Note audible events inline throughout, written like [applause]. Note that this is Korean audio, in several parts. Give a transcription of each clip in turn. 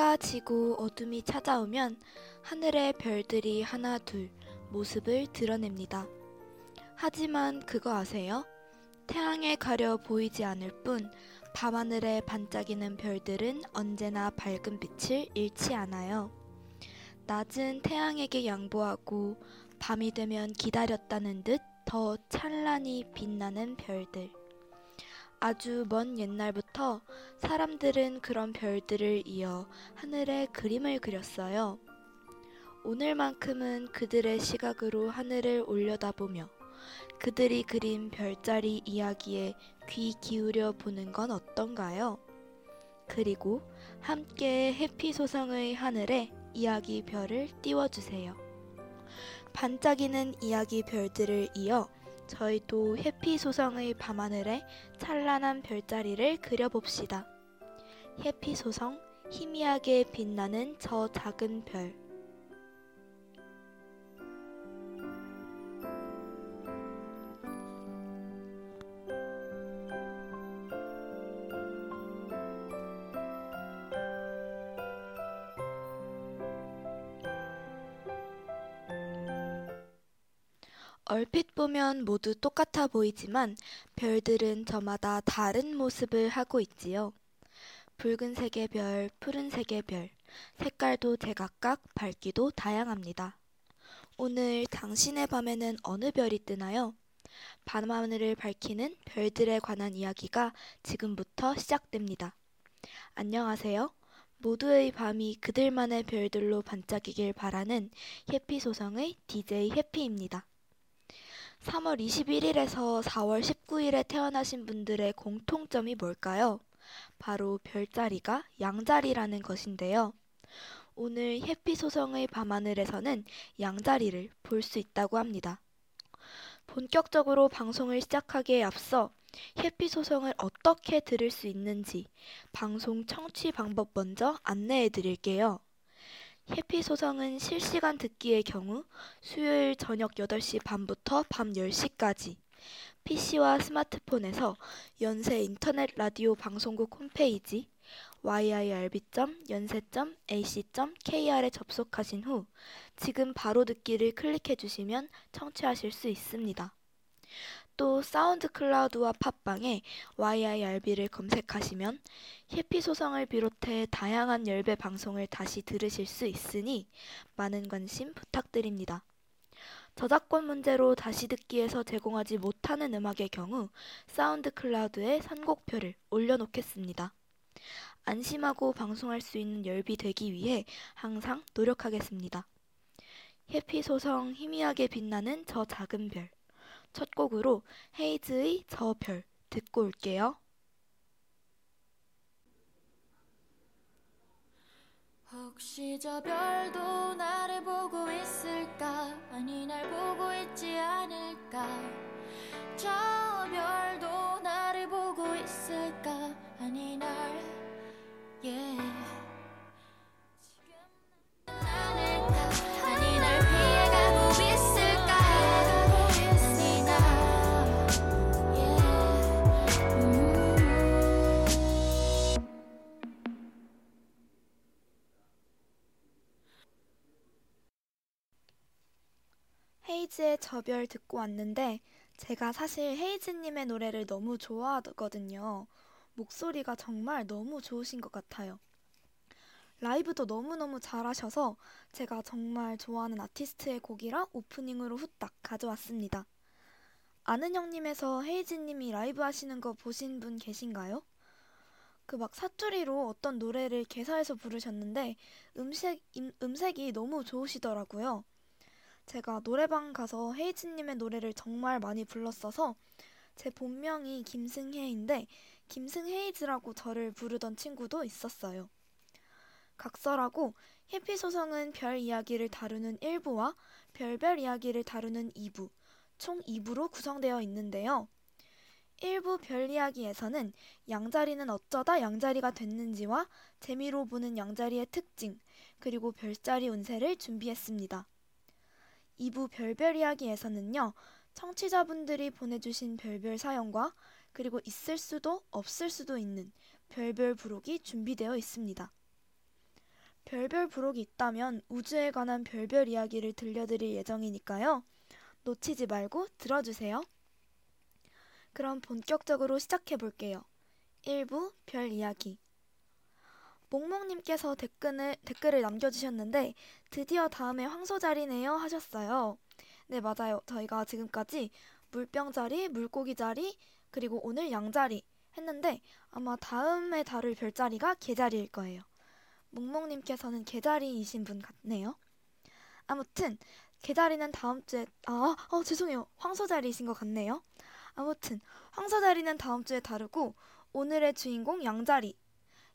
해가 지고 어둠이 찾아오면 하늘의 별들이 하나 둘 모습을 드러냅니다. 하지만 그거 아세요? 태양에 가려 보이지 않을 뿐 밤하늘에 반짝이는 별들은 언제나 밝은 빛을 잃지 않아요. 낮은 태양에게 양보하고 밤이 되면 기다렸다는 듯 더 찬란히 빛나는 별들. 아주 먼 옛날부터 사람들은 그런 별들을 이어 하늘에 그림을 그렸어요. 오늘만큼은 그들의 시각으로 하늘을 올려다보며 그들이 그린 별자리 이야기에 귀 기울여 보는 건 어떤가요? 그리고 함께 해피 소성의 하늘에 이야기 별을 띄워주세요. 반짝이는 이야기 별들을 이어 저희도 해피 소성의 밤하늘에 찬란한 별자리를 그려봅시다. 해피 소성, 희미하게 빛나는 저 작은 별. 얼핏 보면 모두 똑같아 보이지만 별들은 저마다 다른 모습을 하고 있지요. 붉은색의 별, 푸른색의 별, 색깔도 제각각 밝기도 다양합니다. 오늘 당신의 밤에는 어느 별이 뜨나요? 밤하늘을 밝히는 별들에 관한 이야기가 지금부터 시작됩니다. 안녕하세요. 모두의 밤이 그들만의 별들로 반짝이길 바라는 해피소성의 DJ 해피입니다. 3월 21일에서 4월 19일에 태어나신 분들의 공통점이 뭘까요? 바로 별자리가 양자리라는 것인데요. 오늘 해피 소성의 밤하늘에서는 양자리를 볼 수 있다고 합니다. 본격적으로 방송을 시작하기에 앞서 해피 소성을 어떻게 들을 수 있는지 방송 청취 방법 먼저 안내해 드릴게요. 해피 소성은 실시간 듣기의 경우 수요일 저녁 8시 반부터 밤 10시까지 PC와 스마트폰에서 연세 인터넷 라디오 방송국 홈페이지 yirb.연세.ac.kr에 접속하신 후 지금 바로 듣기를 클릭해 주시면 청취하실 수 있습니다. 또 사운드 클라우드와 팟빵에 YIRB를 검색하시면 해피 소성을 비롯해 다양한 열배 방송을 다시 들으실 수 있으니 많은 관심 부탁드립니다. 저작권 문제로 다시 듣기에서 제공하지 못하는 음악의 경우 사운드 클라우드에 선곡표를 올려놓겠습니다. 안심하고 방송할 수 있는 열비 되기 위해 항상 노력하겠습니다. 해피 소성 희미하게 빛나는 저 작은 별. 첫 곡으로 헤이즈의 저 별 듣고 올게요. 혹시 저 별도 나를 보고 있을까 아니 날 보고 있지 않을까 저 별도 나를 보고 있을까 아니 날 yeah. 헤이즈의 저별 듣고 왔는데 제가 사실 헤이즈님의 노래를 너무 좋아하거든요. 목소리가 정말 너무 좋으신 것 같아요. 라이브도 너무너무 잘하셔서 제가 정말 좋아하는 아티스트의 곡이라 오프닝으로 후딱 가져왔습니다. 아는 형님에서 헤이즈님이 라이브 하시는 거 보신 분 계신가요? 그 막 사투리로 어떤 노래를 개사해서 부르셨는데 음색, 임- 음색이 너무 좋으시더라고요. 제가 노래방 가서 헤이즈님의 노래를 정말 많이 불렀어서 제 본명이 김승혜인데 김승헤이즈라고 저를 부르던 친구도 있었어요. 각설하고 해피소성은 별 이야기를 다루는 1부와 별별 이야기를 다루는 2부, 총 2부로 구성되어 있는데요. 1부 별 이야기에서는 양자리는 어쩌다 양자리가 됐는지와 재미로 보는 양자리의 특징, 그리고 별자리 운세를 준비했습니다. 2부 별별 이야기에서는요, 청취자분들이 보내주신 별별 사연과 그리고 있을 수도 없을 수도 있는 별별 부록이 준비되어 있습니다. 별별 부록이 있다면 우주에 관한 별별 이야기를 들려드릴 예정이니까요. 놓치지 말고 들어주세요. 그럼 본격적으로 시작해 볼게요. 1부 별 이야기. 몽몽님께서 댓글을, 댓글을 남겨주셨는데 드디어 다음에 황소자리네요 하셨어요. 네, 맞아요. 저희가 지금까지 물병자리, 물고기자리, 그리고 오늘 양자리 했는데 아마 다음에 다룰 별자리가 개자리일 거예요. 몽몽님께서는 개자리이신 분 같네요. 아무튼 개자리는 다음 주에 아, 어, 죄송해요. 황소자리이신 것 같네요. 아무튼 황소자리는 다음 주에 다루고 오늘의 주인공 양자리.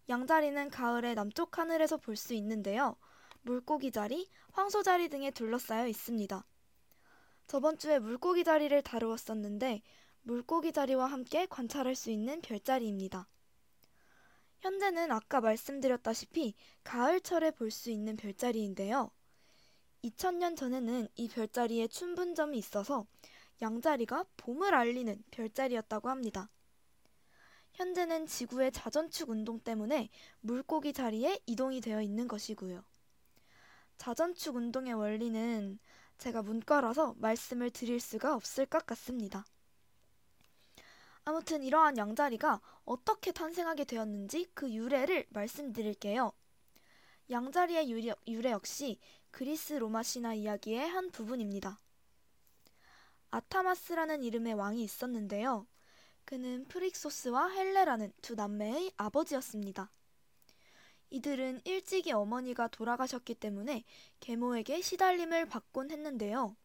양자리는 가을의 남쪽 하늘에서 볼 수 있는데요. 물고기 자리, 황소 자리 등에 둘러싸여 있습니다. 저번 주에 물고기 자리를 다루었었는데 물고기 자리와 함께 관찰할 수 있는 별자리입니다. 현재는 아까 말씀드렸다시피 가을철에 볼 수 있는 별자리인데요. 2000년 전에는 이 별자리에 춘분점이 있어서 양자리가 봄을 알리는 별자리였다고 합니다. 현재는 지구의 자전축 운동 때문에 물고기 자리에 이동이 되어 있는 것이고요. 자전축 운동의 원리는 제가 문과라서 말씀을 드릴 수가 없을 것 같습니다. 아무튼 이러한 양자리가 어떻게 탄생하게 되었는지 그 유래를 말씀드릴게요. 양자리의 유래, 유래 역시 그리스 로마 신화 이야기의 한 부분입니다. 아타마스라는 이름의 왕이 있었는데요. 그는 프릭소스와 헬레라는 두 남매의 아버지였습니다. 이들은 일찍이 어머니가 돌아가셨기 때문에 계모에게 시달림을 받곤 했는데요.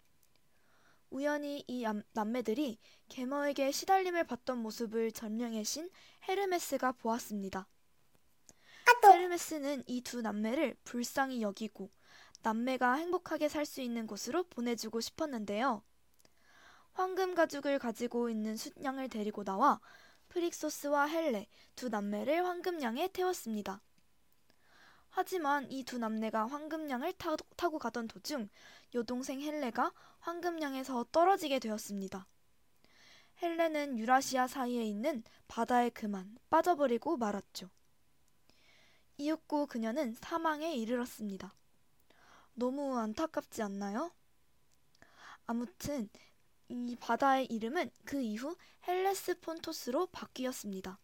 우연히 이 남매들이 계모에게 시달림을 받던 모습을 전령의 신 헤르메스가 보았습니다. 헤르메스는 이 두 남매를 불쌍히 여기고 남매가 행복하게 살 수 있는 곳으로 보내주고 싶었는데요. 황금 가죽을 가지고 있는 숫양을 데리고 나와 프릭소스와 헬레 두 남매를 황금양에 태웠습니다. 하지만 이 두 남매가 황금양을 타, 타고 가던 도중 여동생 헬레가 황금양에서 떨어지게 되었습니다. 헬레는 유라시아 사이에 있는 바다에 그만 빠져버리고 말았죠. 이윽고 그녀는 사망에 이르렀습니다. 너무 안타깝지 않나요? 아무튼 이 바다의 이름은 그 이후 헬레스폰토스로 바뀌었습니다.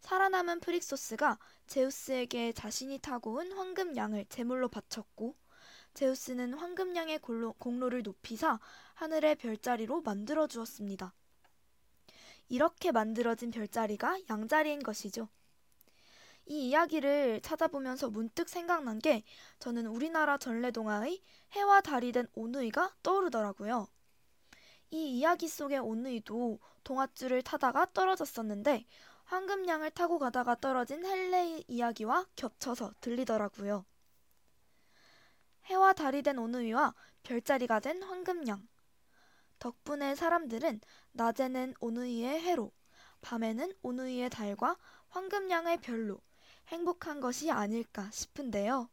살아남은 프릭소스가 제우스에게 자신이 타고 온 황금 양을 제물로 바쳤고 제우스는 황금 양의 공로 를 높이사 하늘의 별자리로 만들어 주었습니다. 이렇게 만들어진 별자리가 양자리인 것이죠. 이 이야기를 찾아보면서 문득 생각난 게 저는 우리나라 전래동화의 해와 달이 된 오누이가 떠오르더라고요. 이 이야기 속의 온누이도 동아줄을 타다가 떨어졌었는데 황금양을 타고 가다가 떨어진 헬레의 이야기와 겹쳐서 들리더라고요. 해와 달이 된 오누이와 별자리가 된 황금양. 덕분에 사람들은 낮에는 오누이의 해로, 밤에는 오누이의 달과 황금양의 별로 행복한 것이 아닐까 싶은데요.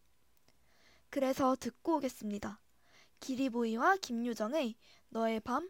그래서 듣고 오겠습니다. 기리보이와 김유정의 너의 밤,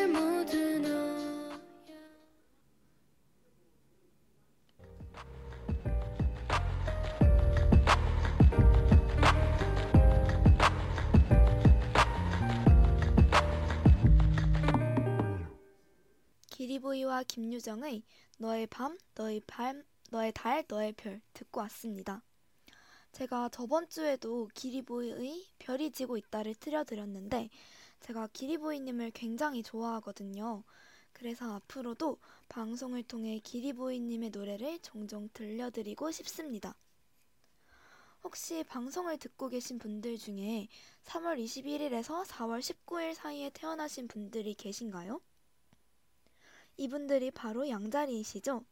기리보이와 김유정의 너의 밤 너의 밤 너의 달 너의 별 듣고 왔습니다. 제가 저번 주에도 기리보이의 별이 지고 있다를 틀어드렸는데 제가 기리보이님을 굉장히 좋아하거든요. 그래서 앞으로도 방송을 통해 기리보이님의 노래를 종종 들려드리고 싶습니다. 혹시 방송을 듣고 계신 분들 중에 3월 21일에서 4월 19일 사이에 태어나신 분들이 계신가요? 이분들이 바로 양자리이시죠?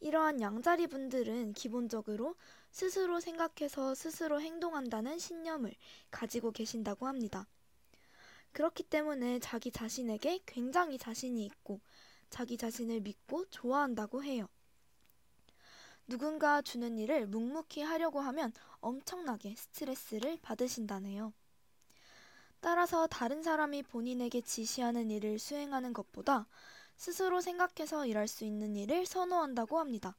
이러한 양자리 분들은 기본적으로 스스로 생각해서 스스로 행동한다는 신념을 가지고 계신다고 합니다. 그렇기 때문에 자기 자신에게 굉장히 자신이 있고 자기 자신을 믿고 좋아한다고 해요. 누군가 주는 일을 묵묵히 하려고 하면 엄청나게 스트레스를 받으신다네요. 따라서 다른 사람이 본인에게 지시하는 일을 수행하는 것보다 스스로 생각해서 일할 수 있는 일을 선호한다고 합니다.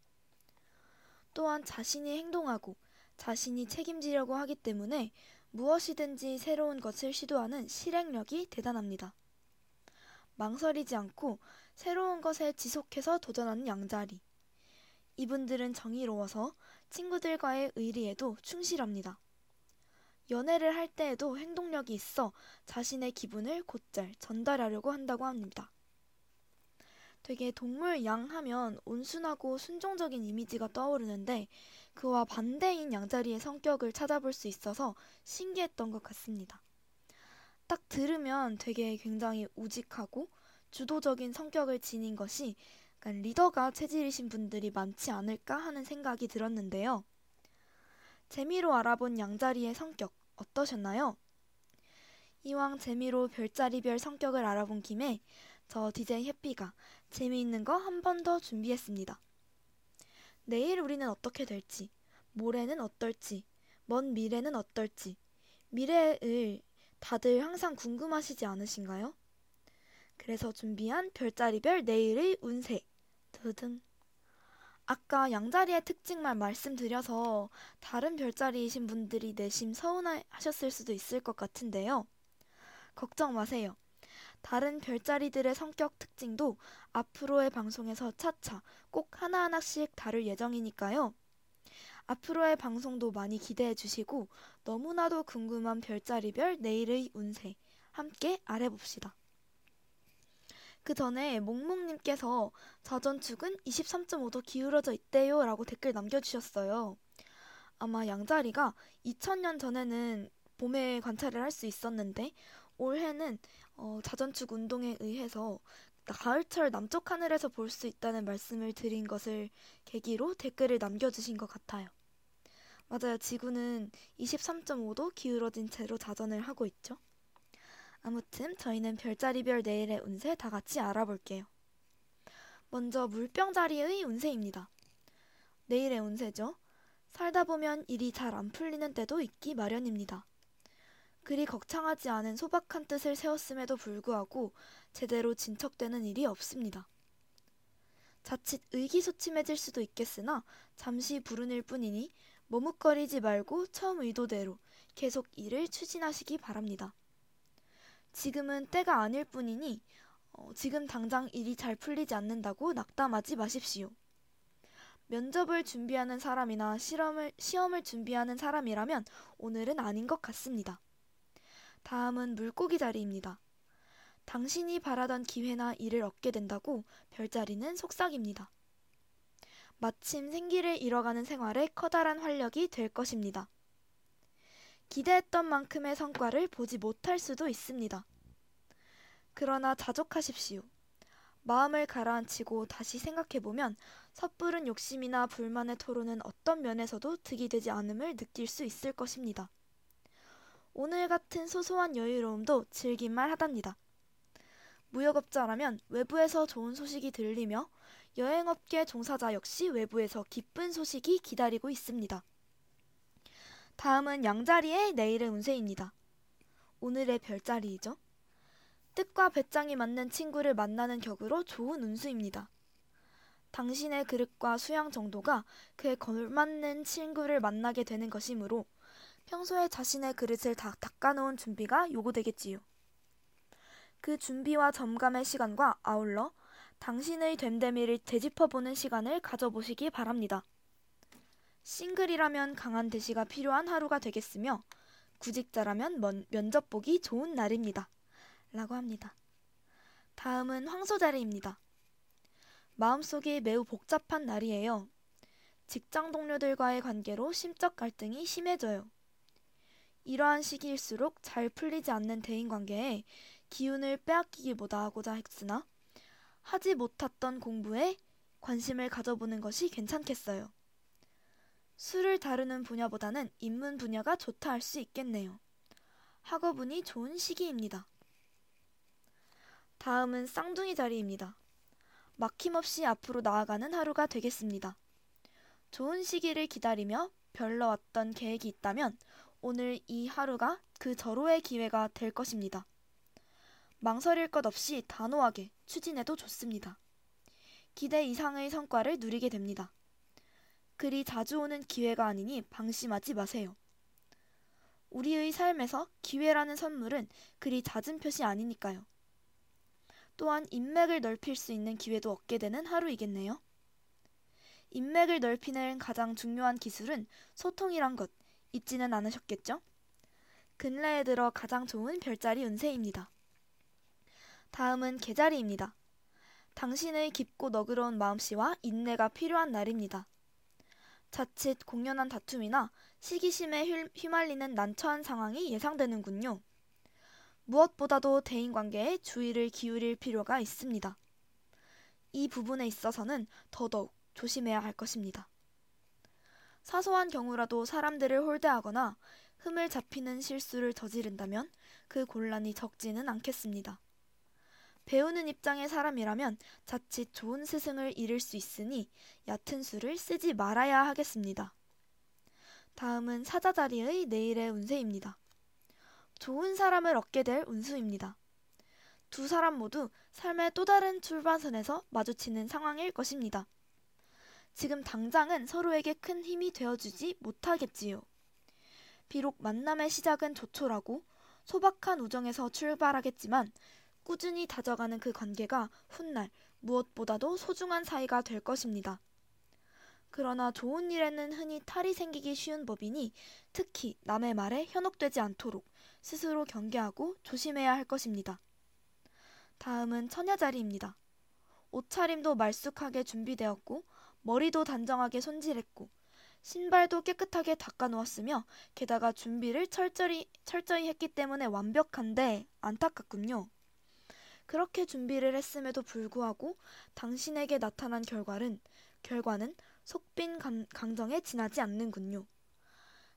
또한 자신이 행동하고 자신이 책임지려고 하기 때문에 무엇이든지 새로운 것을 시도하는 실행력이 대단합니다. 망설이지 않고 새로운 것에 지속해서 도전하는 양자리. 이분들은 정의로워서 친구들과의 의리에도 충실합니다. 연애를 할 때에도 행동력이 있어 자신의 기분을 곧잘 전달하려고 한다고 합니다. 되게 동물 양 하면 온순하고 순종적인 이미지가 떠오르는데 그와 반대인 양자리의 성격을 찾아볼 수 있어서 신기했던 것 같습니다. 딱 들으면 되게 굉장히 우직하고 주도적인 성격을 지닌 것이 리더가 체질이신 분들이 많지 않을까 하는 생각이 들었는데요. 재미로 알아본 양자리의 성격 어떠셨나요? 이왕 재미로 별자리별 성격을 알아본 김에 저 DJ 해피가 재미있는 거 한 번 더 준비했습니다. 내일 우리는 어떻게 될지, 모레는 어떨지, 먼 미래는 어떨지, 미래를 다들 항상 궁금하시지 않으신가요? 그래서 준비한 별자리별 내일의 운세. 두둥. 아까 양자리의 특징만 말씀드려서 다른 별자리이신 분들이 내심 서운하셨을 수도 있을 것 같은데요. 걱정 마세요. 다른 별자리들의 성격 특징도 앞으로의 방송에서 차차 꼭 하나하나씩 다룰 예정이니까요. 앞으로의 방송도 많이 기대해 주시고 너무나도 궁금한 별자리별 내일의 운세 함께 알아봅시다. 그 전에 몽몽님께서 자전축은 23.5도 기울어져 있대요 라고 댓글 남겨주셨어요. 아마 양자리가 2000년 전에는 봄에 관찰을 할 수 있었는데 올해는 어, 자전축 운동에 의해서 가을철 남쪽 하늘에서 볼 수 있다는 말씀을 드린 것을 계기로 댓글을 남겨주신 것 같아요. 맞아요. 지구는 23.5도 기울어진 채로 자전을 하고 있죠. 아무튼 저희는 별자리별 내일의 운세 다 같이 알아볼게요. 먼저 물병자리의 운세입니다. 내일의 운세죠. 살다 보면 일이 잘 안 풀리는 때도 있기 마련입니다. 그리 거창하지 않은 소박한 뜻을 세웠음에도 불구하고 제대로 진척되는 일이 없습니다. 자칫 의기소침해질 수도 있겠으나 잠시 불운일 뿐이니 머뭇거리지 말고 처음 의도대로 계속 일을 추진하시기 바랍니다. 지금은 때가 아닐 뿐이니 어, 지금 당장 일이 잘 풀리지 않는다고 낙담하지 마십시오. 면접을 준비하는 사람이나 실험을, 시험을 준비하는 사람이라면 오늘은 아닌 것 같습니다. 다음은 물고기 자리입니다. 당신이 바라던 기회나 일을 얻게 된다고 별자리는 속삭입니다. 마침 생기를 잃어가는 생활에 커다란 활력이 될 것입니다. 기대했던 만큼의 성과를 보지 못할 수도 있습니다. 그러나 자족하십시오. 마음을 가라앉히고 다시 생각해보면 섣부른 욕심이나 불만의 토로는 어떤 면에서도 득이 되지 않음을 느낄 수 있을 것입니다. 오늘 같은 소소한 여유로움도 즐길만 하답니다. 무역업자라면 외부에서 좋은 소식이 들리며 여행업계 종사자 역시 외부에서 기쁜 소식이 기다리고 있습니다. 다음은 양자리의 내일의 운세입니다. 오늘의 별자리이죠. 뜻과 배짱이 맞는 친구를 만나는 격으로 좋은 운수입니다. 당신의 그릇과 수양 정도가 그에 걸맞는 친구를 만나게 되는 것이므로 평소에 자신의 그릇을 다 닦아놓은 준비가 요구되겠지요. 그 준비와 점감의 시간과 아울러 당신의 됨됨이를 되짚어보는 시간을 가져보시기 바랍니다. 싱글이라면 강한 대시가 필요한 하루가 되겠으며 구직자라면 먼, 면접 보기 좋은 날입니다. 라고 합니다. 다음은 황소자리입니다. 마음속이 매우 복잡한 날이에요. 직장 동료들과의 관계로 심적 갈등이 심해져요. 이러한 시기일수록 잘 풀리지 않는 대인 관계에 기운을 빼앗기기보다 하고자 했으나 하지 못했던 공부에 관심을 가져보는 것이 괜찮겠어요. 술을 다루는 분야보다는 인문 분야가 좋다 할 수 있겠네요. 학업운이 좋은 시기입니다. 다음은 쌍둥이 자리입니다. 막힘없이 앞으로 나아가는 하루가 되겠습니다. 좋은 시기를 기다리며 별러 왔던 계획이 있다면 오늘 이 하루가 그 절호의 기회가 될 것입니다. 망설일 것 없이 단호하게 추진해도 좋습니다. 기대 이상의 성과를 누리게 됩니다. 그리 자주 오는 기회가 아니니 방심하지 마세요. 우리의 삶에서 기회라는 선물은 그리 잦은 표시 아니니까요. 또한 인맥을 넓힐 수 있는 기회도 얻게 되는 하루이겠네요. 인맥을 넓히는 가장 중요한 기술은 소통이란 것 잊지는 않으셨겠죠? 근래에 들어 가장 좋은 별자리 운세입니다. 다음은 개자리입니다. 당신의 깊고 너그러운 마음씨와 인내가 필요한 날입니다. 자칫 공연한 다툼이나 시기심에 휘말리는 난처한 상황이 예상되는군요. 무엇보다도 대인관계에 주의를 기울일 필요가 있습니다. 이 부분에 있어서는 더더욱 조심해야 할 것입니다. 사소한 경우라도 사람들을 홀대하거나 흠을 잡히는 실수를 저지른다면 그 곤란이 적지는 않겠습니다. 배우는 입장의 사람이라면 자칫 좋은 스승을 잃을 수 있으니 얕은 수를 쓰지 말아야 하겠습니다. 다음은 사자자리의 내일의 운세입니다. 좋은 사람을 얻게 될 운수입니다. 두 사람 모두 삶의 또 다른 출발선에서 마주치는 상황일 것입니다. 지금 당장은 서로에게 큰 힘이 되어주지 못하겠지요. 비록 만남의 시작은 조촐하고 소박한 우정에서 출발하겠지만 꾸준히 다져가는 그 관계가 훗날 무엇보다도 소중한 사이가 될 것입니다. 그러나 좋은 일에는 흔히 탈이 생기기 쉬운 법이니 특히 남의 말에 현혹되지 않도록 스스로 경계하고 조심해야 할 것입니다. 다음은 처녀자리입니다. 옷차림도 말쑥하게 준비되었고 머리도 단정하게 손질했고 신발도 깨끗하게 닦아 놓았으며 게다가 준비를 철저히, 철저히 했기 때문에 완벽한데 안타깝군요. 그렇게 준비를 했음에도 불구하고 당신에게 나타난 결과는, 결과는 속빈 감, 강정에 지나지 않는군요.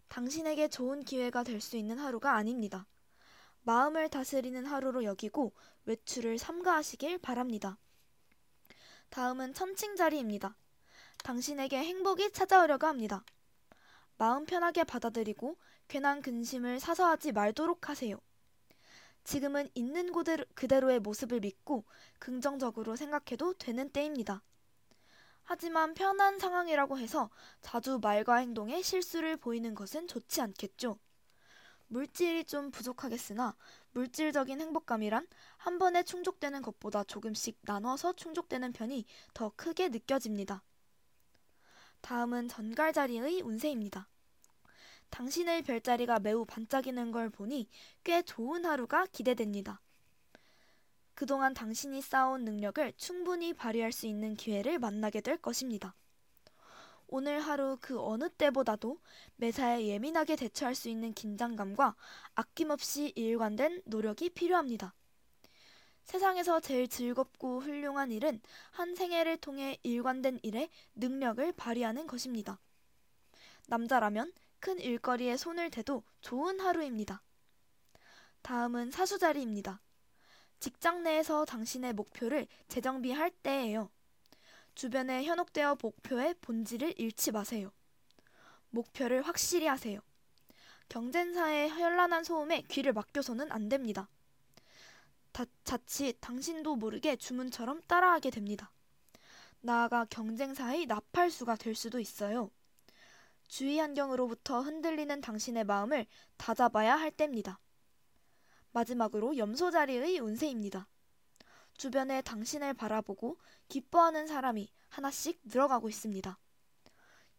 당신에게 좋은 기회가 될 수 있는 하루가 아닙니다. 마음을 다스리는 하루로 여기고 외출을 삼가하시길 바랍니다. 다음은 천칭 자리입니다. 당신에게 행복이 찾아오려고 합니다. 마음 편하게 받아들이고 괜한 근심을 사서하지 말도록 하세요. 지금은 있는 그대로의 모습을 믿고 긍정적으로 생각해도 되는 때입니다. 하지만 편한 상황이라고 해서 자주 말과 행동에 실수를 보이는 것은 좋지 않겠죠. 물질이 좀 부족하겠으나 물질적인 행복감이란 한 번에 충족되는 것보다 조금씩 나눠서 충족되는 편이 더 크게 느껴집니다. 다음은 전갈자리의 운세입니다. 당신의 별자리가 매우 반짝이는 걸 보니 꽤 좋은 하루가 기대됩니다. 그동안 당신이 쌓아온 능력을 충분히 발휘할 수 있는 기회를 만나게 될 것입니다. 오늘 하루 그 어느 때보다도 매사에 예민하게 대처할 수 있는 긴장감과 아낌없이 일관된 노력이 필요합니다. 세상에서 제일 즐겁고 훌륭한 일은 한 생애를 통해 일관된 일에 능력을 발휘하는 것입니다. 남자라면 큰 일거리에 손을 대도 좋은 하루입니다. 다음은 사수자리입니다. 직장 내에서 당신의 목표를 재정비할 때예요. 주변에 현혹되어 목표의 본질을 잃지 마세요. 목표를 확실히 하세요. 경쟁사의 현란한 소음에 귀를 맡겨서는 안 됩니다. 다, 자칫 당신도 모르게 주문처럼 따라하게 됩니다. 나아가 경쟁사의 나팔수가 될 수도 있어요. 주위 환경으로부터 흔들리는 당신의 마음을 다잡아야 할 때입니다. 마지막으로 염소 자리의 운세입니다. 주변에 당신을 바라보고 기뻐하는 사람이 하나씩 늘어가고 있습니다.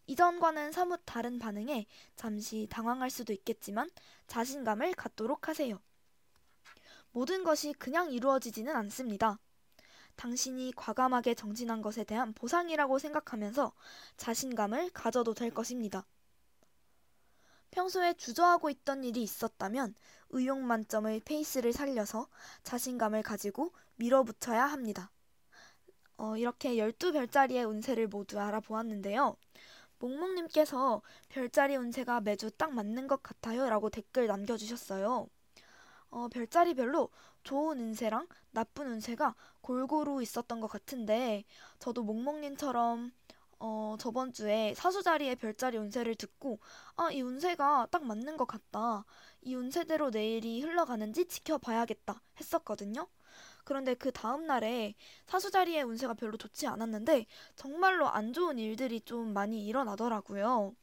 이전과는 사뭇 다른 반응에 잠시 당황할 수도 있겠지만 자신감을 갖도록 하세요. 모든 것이 그냥 이루어지지는 않습니다. 당신이 과감하게 정진한 것에 대한 보상이라고 생각하면서 자신감을 가져도 될 것입니다. 평소에 주저하고 있던 일이 있었다면 의욕 만점의 페이스를 살려서 자신감을 가지고 밀어붙여야 합니다. 어, 이렇게 12별자리의 운세를 모두 알아보았는데요. 몽몽님께서 별자리 운세가 매주 딱 맞는 것 같아요 라고 댓글 남겨주셨어요. 어, 별자리별로 좋은 운세랑 나쁜 운세가 골고루 있었던 것 같은데 저도 몽몽님처럼 어, 저번 주에 사수자리의 별자리 운세를 듣고, 아, 이 운세가 딱 맞는 것 같다. 이 운세대로 내일이 흘러가는지 지켜봐야겠다 했었거든요. 그런데 그 다음 날에 사수자리의 운세가 별로 좋지 않았는데, 정말로 안 좋은 일들이 좀 많이 일어나더라고요.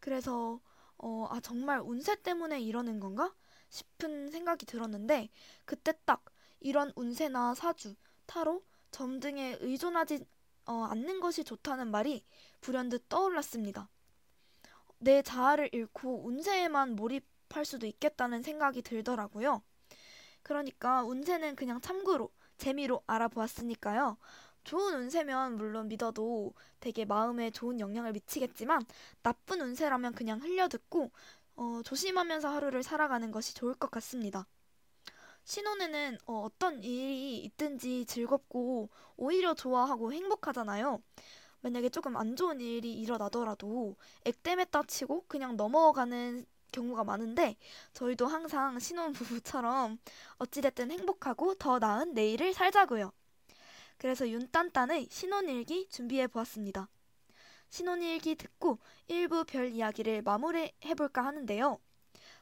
그래서, 어, 아, 정말 운세 때문에 이러는 건가? 싶은 생각이 들었는데, 그때 딱 이런 운세나 사주, 타로, 점 등에 의존하지 어, 않는 것이 좋다는 말이 불현듯 떠올랐습니다. 내 자아를 잃고 운세에만 몰입할 수도 있겠다는 생각이 들더라고요. 그러니까 운세는 그냥 참고로, 재미로 알아보았으니까요. 좋은 운세면 물론 믿어도 되게 마음에 좋은 영향을 미치겠지만 나쁜 운세라면 그냥 흘려듣고 어, 조심하면서 하루를 살아가는 것이 좋을 것 같습니다. 신혼에는 어, 떤 일이 있든지 즐겁고 오히려 좋아하고 행복하잖아요. 만약에 조금 안 좋은 일이 일어나더라도 액땜했다 치고 그냥 넘어가는 경우가 많은데 저희도 항상 신혼 부부처럼 어찌됐든 행복하고 더 나은 내일을 살자고요. 그래서 윤딴딴의 신혼일기 준비해 보았습니다. 신혼일기 듣고 일부 별 이야기를 마무리해볼까 하는데요.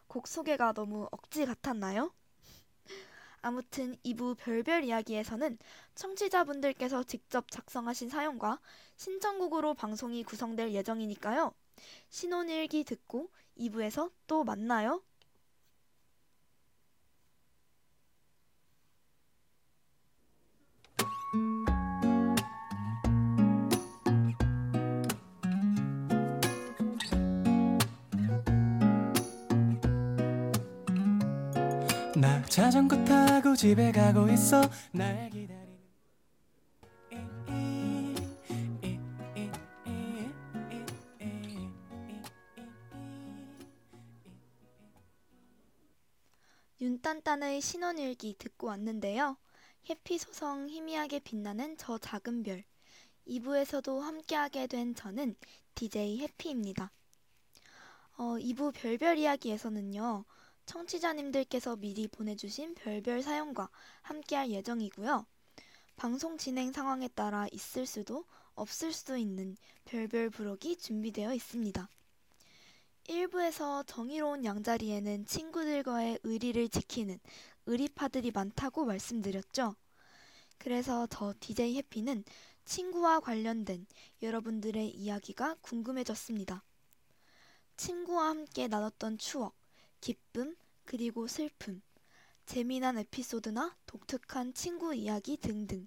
곡 소개가 너무 억지 같았나요? [laughs] 아무튼 2부 별별 이야기에서는 청취자분들께서 직접 작성하신 사연과 신청곡으로 방송이 구성될 예정이니까요. 신혼일기 듣고 2부에서 또 만나요. 자전거 타고 집에 가고 있어 날 기다리는 윤딴딴의 신혼일기 듣고 왔는데요. 해피 소성 희미하게 빛나는 저 작은 별. 2부에서도 함께하게 된 저는 DJ 해피입니다. 어, 2부 별별 이야기에서는요. 청취자님들께서 미리 보내주신 별별 사연과 함께할 예정이고요. 방송 진행 상황에 따라 있을 수도 없을 수도 있는 별별 부록이 준비되어 있습니다. 1부에서 정의로운 양자리에는 친구들과의 의리를 지키는 의리파들이 많다고 말씀드렸죠. 그래서 저 DJ 해피는 친구와 관련된 여러분들의 이야기가 궁금해졌습니다. 친구와 함께 나눴던 추억, 기쁨, 그리고 슬픔, 재미난 에피소드나 독특한 친구 이야기 등등.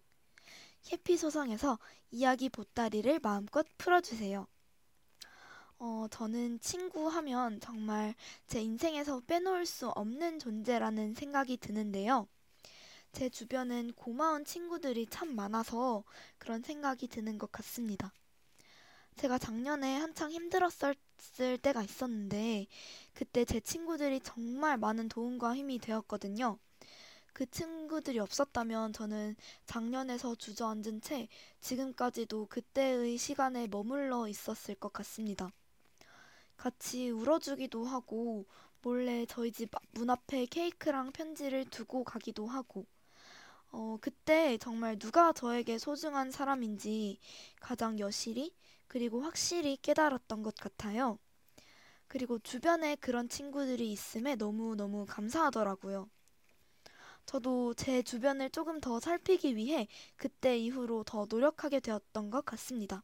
해피 소상에서 이야기 보따리를 마음껏 풀어주세요. 어, 저는 친구 하면 정말 제 인생에서 빼놓을 수 없는 존재라는 생각이 드는데요. 제 주변은 고마운 친구들이 참 많아서 그런 생각이 드는 것 같습니다. 제가 작년에 한창 힘들었을 때가 있었는데, 그때 제 친구들이 정말 많은 도움과 힘이 되었거든요. 그 친구들이 없었다면 저는 작년에서 주저앉은 채 지금까지도 그때의 시간에 머물러 있었을 것 같습니다. 같이 울어주기도 하고, 몰래 저희 집 문 앞에 케이크랑 편지를 두고 가기도 하고, 어, 그때 정말 누가 저에게 소중한 사람인지 가장 여실히 그리고 확실히 깨달았던 것 같아요. 그리고 주변에 그런 친구들이 있음에 너무너무 감사하더라고요. 저도 제 주변을 조금 더 살피기 위해 그때 이후로 더 노력하게 되었던 것 같습니다.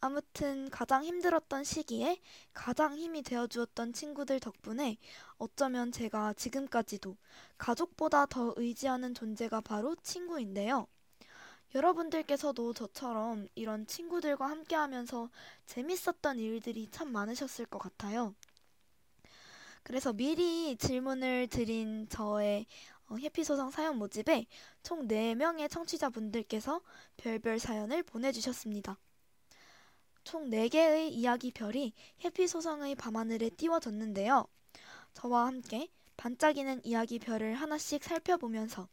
아무튼 가장 힘들었던 시기에 가장 힘이 되어 주었던 친구들 덕분에 어쩌면 제가 지금까지도 가족보다 더 의지하는 존재가 바로 친구인데요. 여러분들께서도 저처럼 이런 친구들과 함께 하면서 재밌었던 일들이 참 많으셨을 것 같아요. 그래서 미리 질문을 드린 저의 어, 해피소성 사연 모집에 총 4명의 청취자분들께서 별별 사연을 보내주셨습니다. 총 4개의 이야기별이 해피소성의 밤하늘에 띄워졌는데요. 저와 함께 반짝이는 이야기별을 하나씩 살펴보면서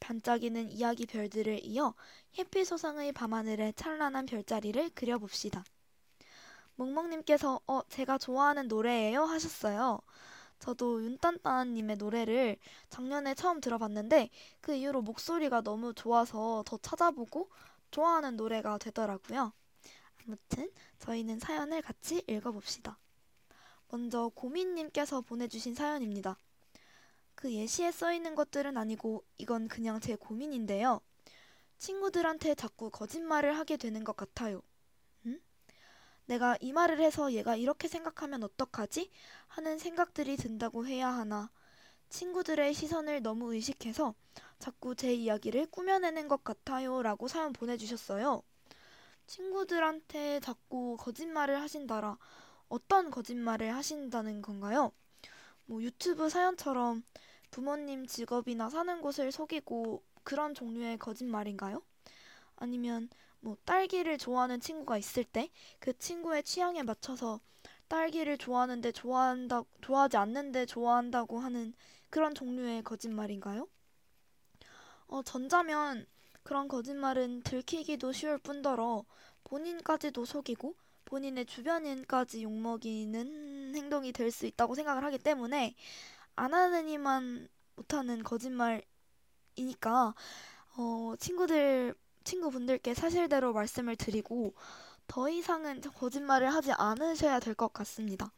반짝이는 이야기 별들을 이어 해피소상의 밤하늘에 찬란한 별자리를 그려봅시다. 몽몽님께서 어 제가 좋아하는 노래예요 하셨어요. 저도 윤딴딴님의 노래를 작년에 처음 들어봤는데 그 이후로 목소리가 너무 좋아서 더 찾아보고 좋아하는 노래가 되더라고요. 아무튼 저희는 사연을 같이 읽어봅시다. 먼저 고민님께서 보내주신 사연입니다. 그 예시에 써 있는 것들은 아니고 이건 그냥 제 고민인데요. 친구들한테 자꾸 거짓말을 하게 되는 것 같아요. 응? 내가 이 말을 해서 얘가 이렇게 생각하면 어떡하지? 하는 생각들이 든다고 해야 하나. 친구들의 시선을 너무 의식해서 자꾸 제 이야기를 꾸며내는 것 같아요. 라고 사연 보내주셨어요. 친구들한테 자꾸 거짓말을 하신다라 어떤 거짓말을 하신다는 건가요? 뭐 유튜브 사연처럼 부모님 직업이나 사는 곳을 속이고 그런 종류의 거짓말인가요? 아니면 뭐 딸기를 좋아하는 친구가 있을 때 그 친구의 취향에 맞춰서 딸기를 좋아하는데 좋아한다 좋아하지 않는데 좋아한다고 하는 그런 종류의 거짓말인가요? 어, 전자면 그런 거짓말은 들키기도 쉬울 뿐더러 본인까지도 속이고 본인의 주변인까지 욕먹이는 행동이 될 수 있다고 생각을 하기 때문에 안 하느니만 못하는 거짓말이니까 어, 친구들 친구분들께 사실대로 말씀을 드리고 더 이상은 거짓말을 하지 않으셔야 될 것 같습니다.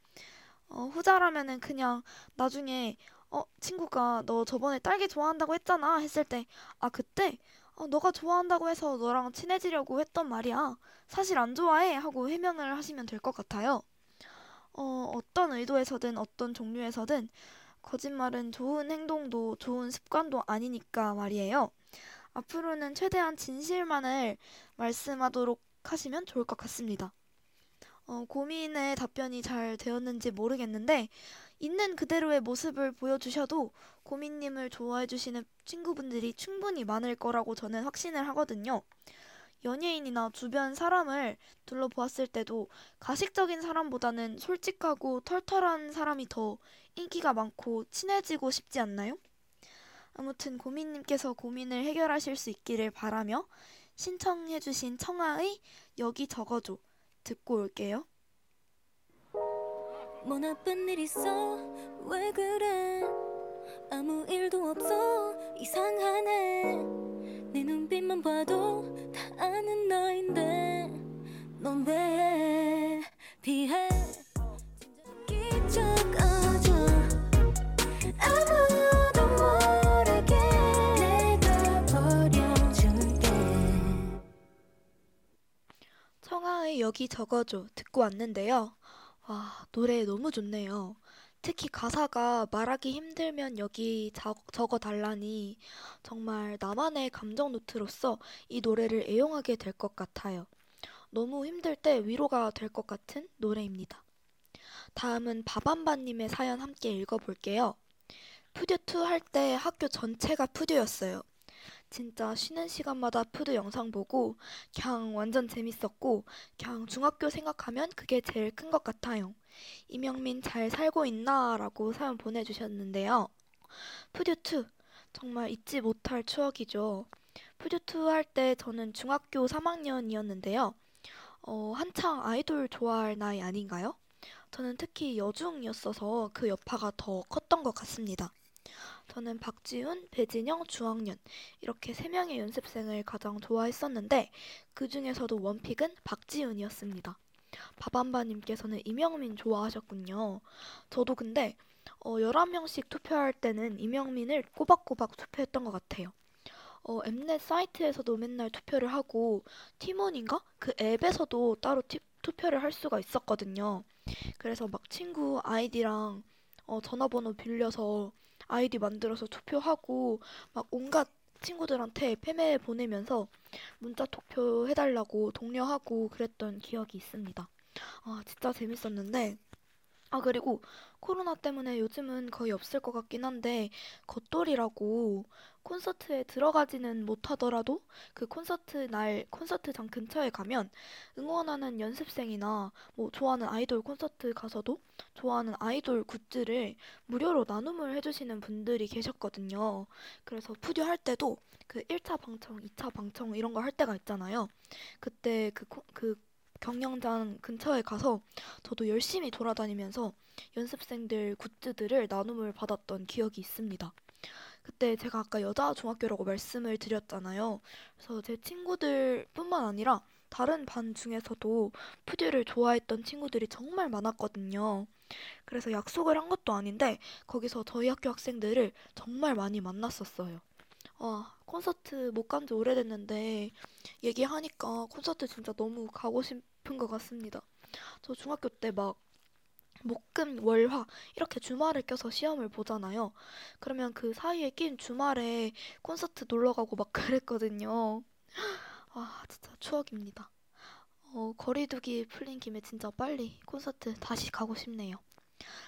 어, 후자라면은 그냥 나중에 어, 친구가 너 저번에 딸기 좋아한다고 했잖아 했을 때 아, 그때 어, 너가 좋아한다고 해서 너랑 친해지려고 했던 말이야. 사실 안 좋아해 하고 해명을 하시면 될 것 같아요. 어, 어떤 의도에서든 어떤 종류에서든 거짓말은 좋은 행동도 좋은 습관도 아니니까 말이에요. 앞으로는 최대한 진실만을 말씀하도록 하시면 좋을 것 같습니다. 어, 고민의 답변이 잘 되었는지 모르겠는데, 있는 그대로의 모습을 보여주셔도 고민님을 좋아해주시는 친구분들이 충분히 많을 거라고 저는 확신을 하거든요. 연예인이나 주변 사람을 둘러보았을 때도 가식적인 사람보다는 솔직하고 털털한 사람이 더 인기가 많고 친해지고 싶지 않나요? 아무튼 고민님께서 고민을 해결하실 수 있기를 바라며 신청해주신 청아의 여기 적어줘 듣고 올게요. 뭐 나쁜 일 있어? 왜 그래? 아무 일도 없어? 이상하네. 내 눈빛만 봐도 다 아는 너인데 넌 왜 피해? 기적어져 아무도 모르게 내가 버려줄게 청아의 여기 적어줘 듣고 왔는데요. 와, 노래 너무 좋네요. 특히 가사가 말하기 힘들면 여기 적어 달라니 정말 나만의 감정 노트로서 이 노래를 애용하게 될 것 같아요. 너무 힘들 때 위로가 될 것 같은 노래입니다. 다음은 바밤바님의 사연 함께 읽어볼게요. 프듀2 할 때 학교 전체가 프듀였어요. 진짜 쉬는 시간마다 프듀 영상 보고 그냥 완전 재밌었고 그냥 중학교 생각하면 그게 제일 큰 것 같아요. 이명민 잘 살고 있나? 라고 사연 보내주셨는데요. 프듀2 정말 잊지 못할 추억이죠. 프듀2 할 때 저는 중학교 3학년이었는데요. 어, 한창 아이돌 좋아할 나이 아닌가요? 저는 특히 여중이었어서 그 여파가 더 컸던 것 같습니다. 저는 박지훈, 배진영, 주학년 이렇게 세 명의 연습생을 가장 좋아했었는데 그 중에서도 원픽은 박지훈이었습니다. 바밤바님께서는 이명민 좋아하셨군요. 저도 근데 어, 11명씩 투표할 때는 이명민을 꼬박꼬박 투표했던 것 같아요. 어, 엠넷 사이트에서도 맨날 투표를 하고 티몬인가? 그 앱에서도 따로 티, 투표를 할 수가 있었거든요. 그래서 막 친구 아이디랑 어, 전화번호 빌려서 아이디 만들어서 투표하고 막 온갖 친구들한테 패매 보내면서 문자 투표 해달라고 독려하고 그랬던 기억이 있습니다. 아, 진짜 재밌었는데. 아, 그리고 코로나 때문에 요즘은 거의 없을 것 같긴 한데, 겉돌이라고 콘서트에 들어가지는 못하더라도 그 콘서트 날, 콘서트장 근처에 가면 응원하는 연습생이나 뭐 좋아하는 아이돌 콘서트 가서도 좋아하는 아이돌 굿즈를 무료로 나눔을 해주시는 분들이 계셨거든요. 그래서 푸듀 할 때도 그 1차 방청, 2차 방청 이런 거 할 때가 있잖아요. 그때 그, 그 경영장 근처에 가서 저도 열심히 돌아다니면서 연습생들 굿즈들을 나눔을 받았던 기억이 있습니다. 그때 제가 아까 여자 중학교라고 말씀을 드렸잖아요. 그래서 제 친구들뿐만 아니라 다른 반 중에서도 푸듀를 좋아했던 친구들이 정말 많았거든요. 그래서 약속을 한 것도 아닌데 거기서 저희 학교 학생들을 정말 많이 만났었어요. 아, 콘서트 못 간 지 오래됐는데 얘기하니까 콘서트 진짜 너무 가고 싶 은 것 같습니다. 저 중학교 때 막 목금 월화 이렇게 주말을 껴서 시험을 보잖아요. 그러면 그 사이에 낀 주말에 콘서트 놀러 가고 막 [laughs] 그랬거든요. 아, 진짜 추억입니다. 어, 거리두기 풀린 김에 진짜 빨리 콘서트 다시 가고 싶네요.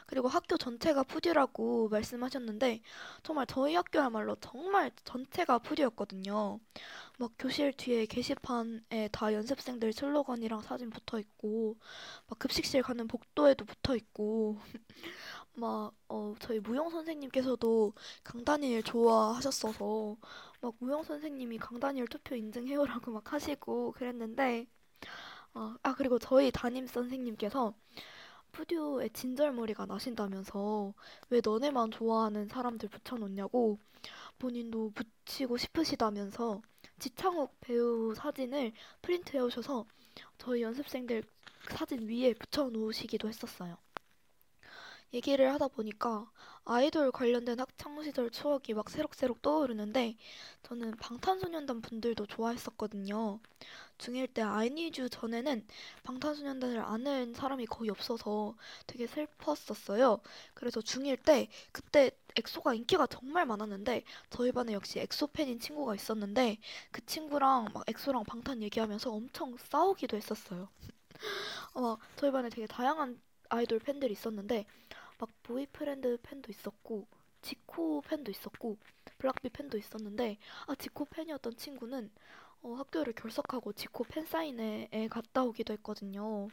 그리고 학교 전체가 푸듀라고 말씀하셨는데 정말 저희 학교야말로 정말 전체가 푸듀였거든요. 막 교실 뒤에 게시판에 다 연습생들 슬로건이랑 사진 붙어 있고 막 급식실 가는 복도에도 붙어 있고 [laughs] 막 어, 저희 무용 선생님께서도 강다니엘 좋아하셨어서 막 무용 선생님이 강다니엘 투표 인증해요라고 막 하시고 그랬는데 어, 아 그리고 저희 담임 선생님께서 푸듀에 진절머리가 나신다면서 왜 너네만 좋아하는 사람들 붙여놓냐고 본인도 붙이고 싶으시다면서 지창욱 배우 사진을 프린트해 오셔서 저희 연습생들 사진 위에 붙여놓으시기도 했었어요. 얘기를 하다 보니까 아이돌 관련된 학창시절 추억이 막 새록새록 떠오르는데 저는 방탄소년단 분들도 좋아했었거든요. 중1 때 아이니즈 전에는 방탄소년단을 아는 사람이 거의 없어서 되게 슬펐었어요. 그래서 중1 때 그때 엑소가 인기가 정말 많았는데 저희 반에 역시 엑소 팬인 친구가 있었는데 그 친구랑 막 엑소랑 방탄 얘기하면서 엄청 싸우기도 했었어요. [laughs] 어, 막 저희 반에 되게 다양한 아이돌 팬들이 있었는데 막 보이프렌드 팬도 있었고 지코 팬도 있었고 블락비 팬도 있었는데 아 지코 팬이었던 친구는 어, 학교를 결석하고 지코 팬 사인회에 갔다 오기도 했거든요.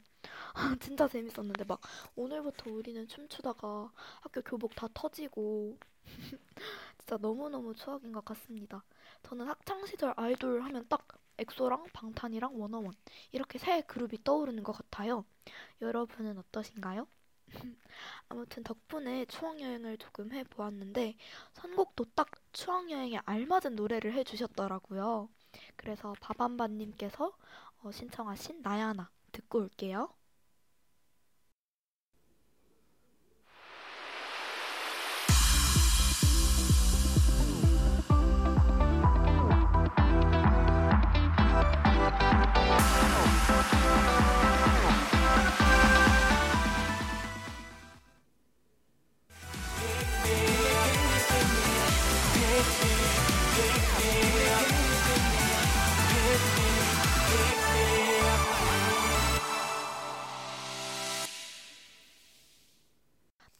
아, 진짜 재밌었는데 막 오늘부터 우리는 춤추다가 학교 교복 다 터지고 [laughs] 진짜 너무너무 추억인 것 같습니다. 저는 학창 시절 아이돌 하면 딱 엑소랑 방탄이랑 워너원 이렇게 세 그룹이 떠오르는 것 같아요. 여러분은 어떠신가요? [laughs] 아무튼 덕분에 추억여행을 조금 해보았는데 선곡도 딱 추억여행에 알맞은 노래를 해주셨더라고요. 그래서 바밤바님께서 어, 신청하신 나야나 듣고 올게요.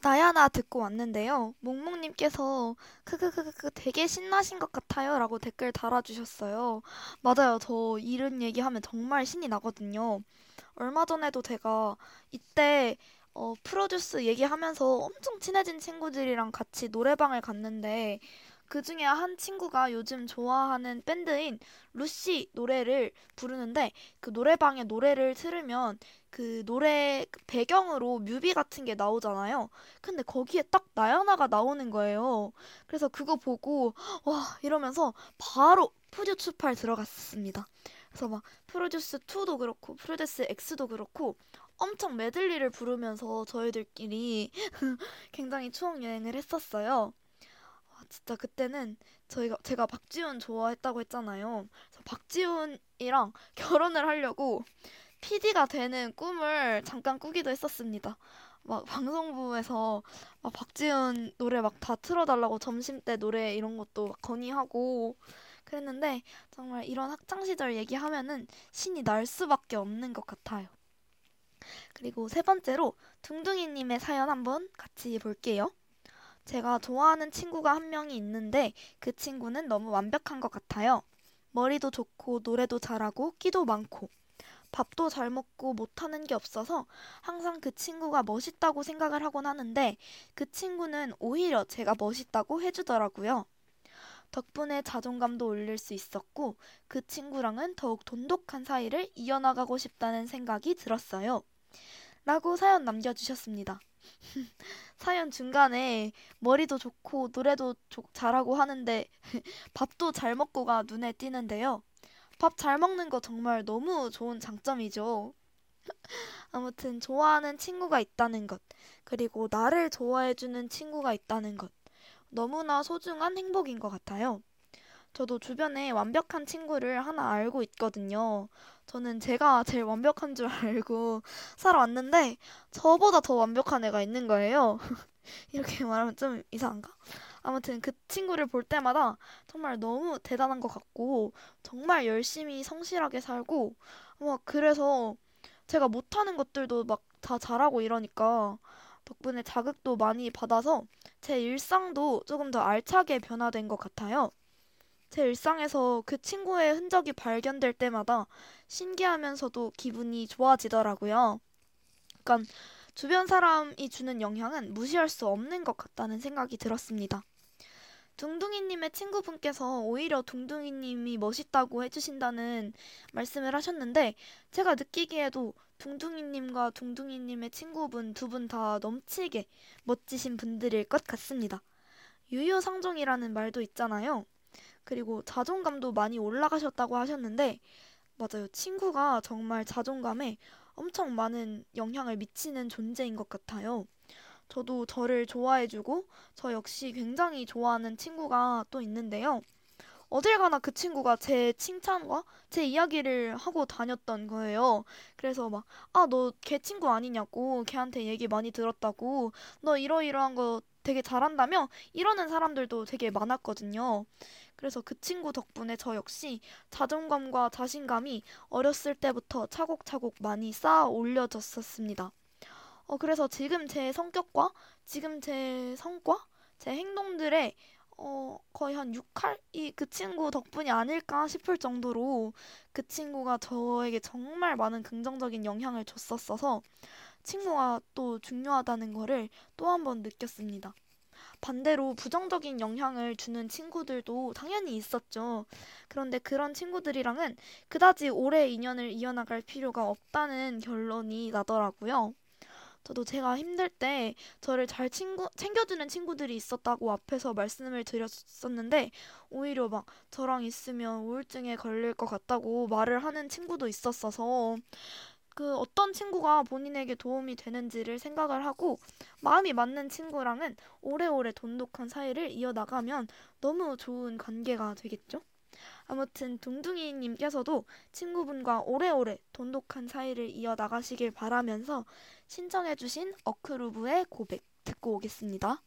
나야나 듣고 왔는데요. 몽몽님께서 크크크크 되게 신나신 것 같아요 라고 댓글 달아주셨어요. 맞아요. 저 이런 얘기하면 정말 신이 나거든요. 얼마 전에도 제가 이때 어, 프로듀스 얘기하면서 엄청 친해진 친구들이랑 같이 노래방을 갔는데 그 중에 한 친구가 요즘 좋아하는 밴드인 루시 노래를 부르는데 그 노래방에 노래를 틀으면 그 노래 배경으로 뮤비 같은 게 나오잖아요. 근데 거기에 딱 나연아가 나오는 거예요. 그래서 그거 보고 와 이러면서 바로 푸듀 추팔 들어갔습니다. 그래서 막 프로듀스 2도 그렇고 프로듀스 X도 그렇고 엄청 메들리를 부르면서 저희들끼리 [laughs] 굉장히 추억 여행을 했었어요. 아, 진짜 그때는 저희가 제가 박지훈 좋아했다고 했잖아요. 박지훈이랑 [laughs] 결혼을 하려고 PD가 되는 꿈을 잠깐 꾸기도 했었습니다. 막 방송부에서 막 박지훈 노래 막 다 틀어달라고 점심 때 노래 이런 것도 막 건의하고 그랬는데 정말 이런 학창 시절 얘기하면은 신이 날 수밖에 없는 것 같아요. 그리고 세 번째로 둥둥이님의 사연 한번 같이 볼게요. 제가 좋아하는 친구가 한 명이 있는데 그 친구는 너무 완벽한 것 같아요. 머리도 좋고 노래도 잘하고 끼도 많고 밥도 잘 먹고 못하는 게 없어서 항상 그 친구가 멋있다고 생각을 하곤 하는데 그 친구는 오히려 제가 멋있다고 해주더라고요. 덕분에 자존감도 올릴 수 있었고 그 친구랑은 더욱 돈독한 사이를 이어나가고 싶다는 생각이 들었어요. 라고 사연 남겨주셨습니다. [laughs] 사연 중간에 머리도 좋고 노래도 조- 잘하고 하는데 [laughs] 밥도 잘 먹고가 눈에 띄는데요. 밥 잘 먹는 거 정말 너무 좋은 장점이죠. [laughs] 아무튼 좋아하는 친구가 있다는 것, 그리고 나를 좋아해주는 친구가 있다는 것, 너무나 소중한 행복인 것 같아요. 저도 주변에 완벽한 친구를 하나 알고 있거든요. 저는 제가 제일 완벽한 줄 [laughs] 알고 살아왔는데, 저보다 더 완벽한 애가 있는 거예요. [laughs] 이렇게 말하면 좀 이상한가? 아무튼 그 친구를 볼 때마다 정말 너무 대단한 것 같고, 정말 열심히 성실하게 살고, 막 그래서 제가 못하는 것들도 막 다 잘하고 이러니까 덕분에 자극도 많이 받아서 제 일상도 조금 더 알차게 변화된 것 같아요. 제 일상에서 그 친구의 흔적이 발견될 때마다 신기하면서도 기분이 좋아지더라고요. 그러니까 주변 사람이 주는 영향은 무시할 수 없는 것 같다는 생각이 들었습니다. 둥둥이님의 친구분께서 오히려 둥둥이님이 멋있다고 해주신다는 말씀을 하셨는데, 제가 느끼기에도 둥둥이님과 둥둥이님의 친구분 두 분 다 넘치게 멋지신 분들일 것 같습니다. 유유상종이라는 말도 있잖아요. 그리고 자존감도 많이 올라가셨다고 하셨는데, 맞아요. 친구가 정말 자존감에 엄청 많은 영향을 미치는 존재인 것 같아요. 저도 저를 좋아해주고 저 역시 굉장히 좋아하는 친구가 또 있는데요. 어딜 가나 그 친구가 제 칭찬과 제 이야기를 하고 다녔던 거예요. 그래서 막, 아, 너 걔 친구 아니냐고, 걔한테 얘기 많이 들었다고, 너 이러이러한 거 되게 잘한다며? 이러는 사람들도 되게 많았거든요. 그래서 그 친구 덕분에 저 역시 자존감과 자신감이 어렸을 때부터 차곡차곡 많이 쌓아 올려졌었습니다. 어, 그래서 지금 제 성격과 지금 제 성과, 제 행동들의 어, 거의 한 6할이 그 친구 덕분이 아닐까 싶을 정도로 그 친구가 저에게 정말 많은 긍정적인 영향을 줬었어서 친구가 또 중요하다는 거를 또 한 번 느꼈습니다. 반대로 부정적인 영향을 주는 친구들도 당연히 있었죠. 그런데 그런 친구들이랑은 그다지 오래 인연을 이어나갈 필요가 없다는 결론이 나더라고요. 저도 제가 힘들 때 저를 잘 친구, 챙겨주는 친구들이 있었다고 앞에서 말씀을 드렸었는데 오히려 막 저랑 있으면 우울증에 걸릴 것 같다고 말을 하는 친구도 있었어서 그 어떤 친구가 본인에게 도움이 되는지를 생각을 하고 마음이 맞는 친구랑은 오래오래 돈독한 사이를 이어나가면 너무 좋은 관계가 되겠죠? 아무튼 둥둥이님께서도 친구분과 오래오래 돈독한 사이를 이어나가시길 바라면서 신청해주신 어크루브의 고백 듣고 오겠습니다.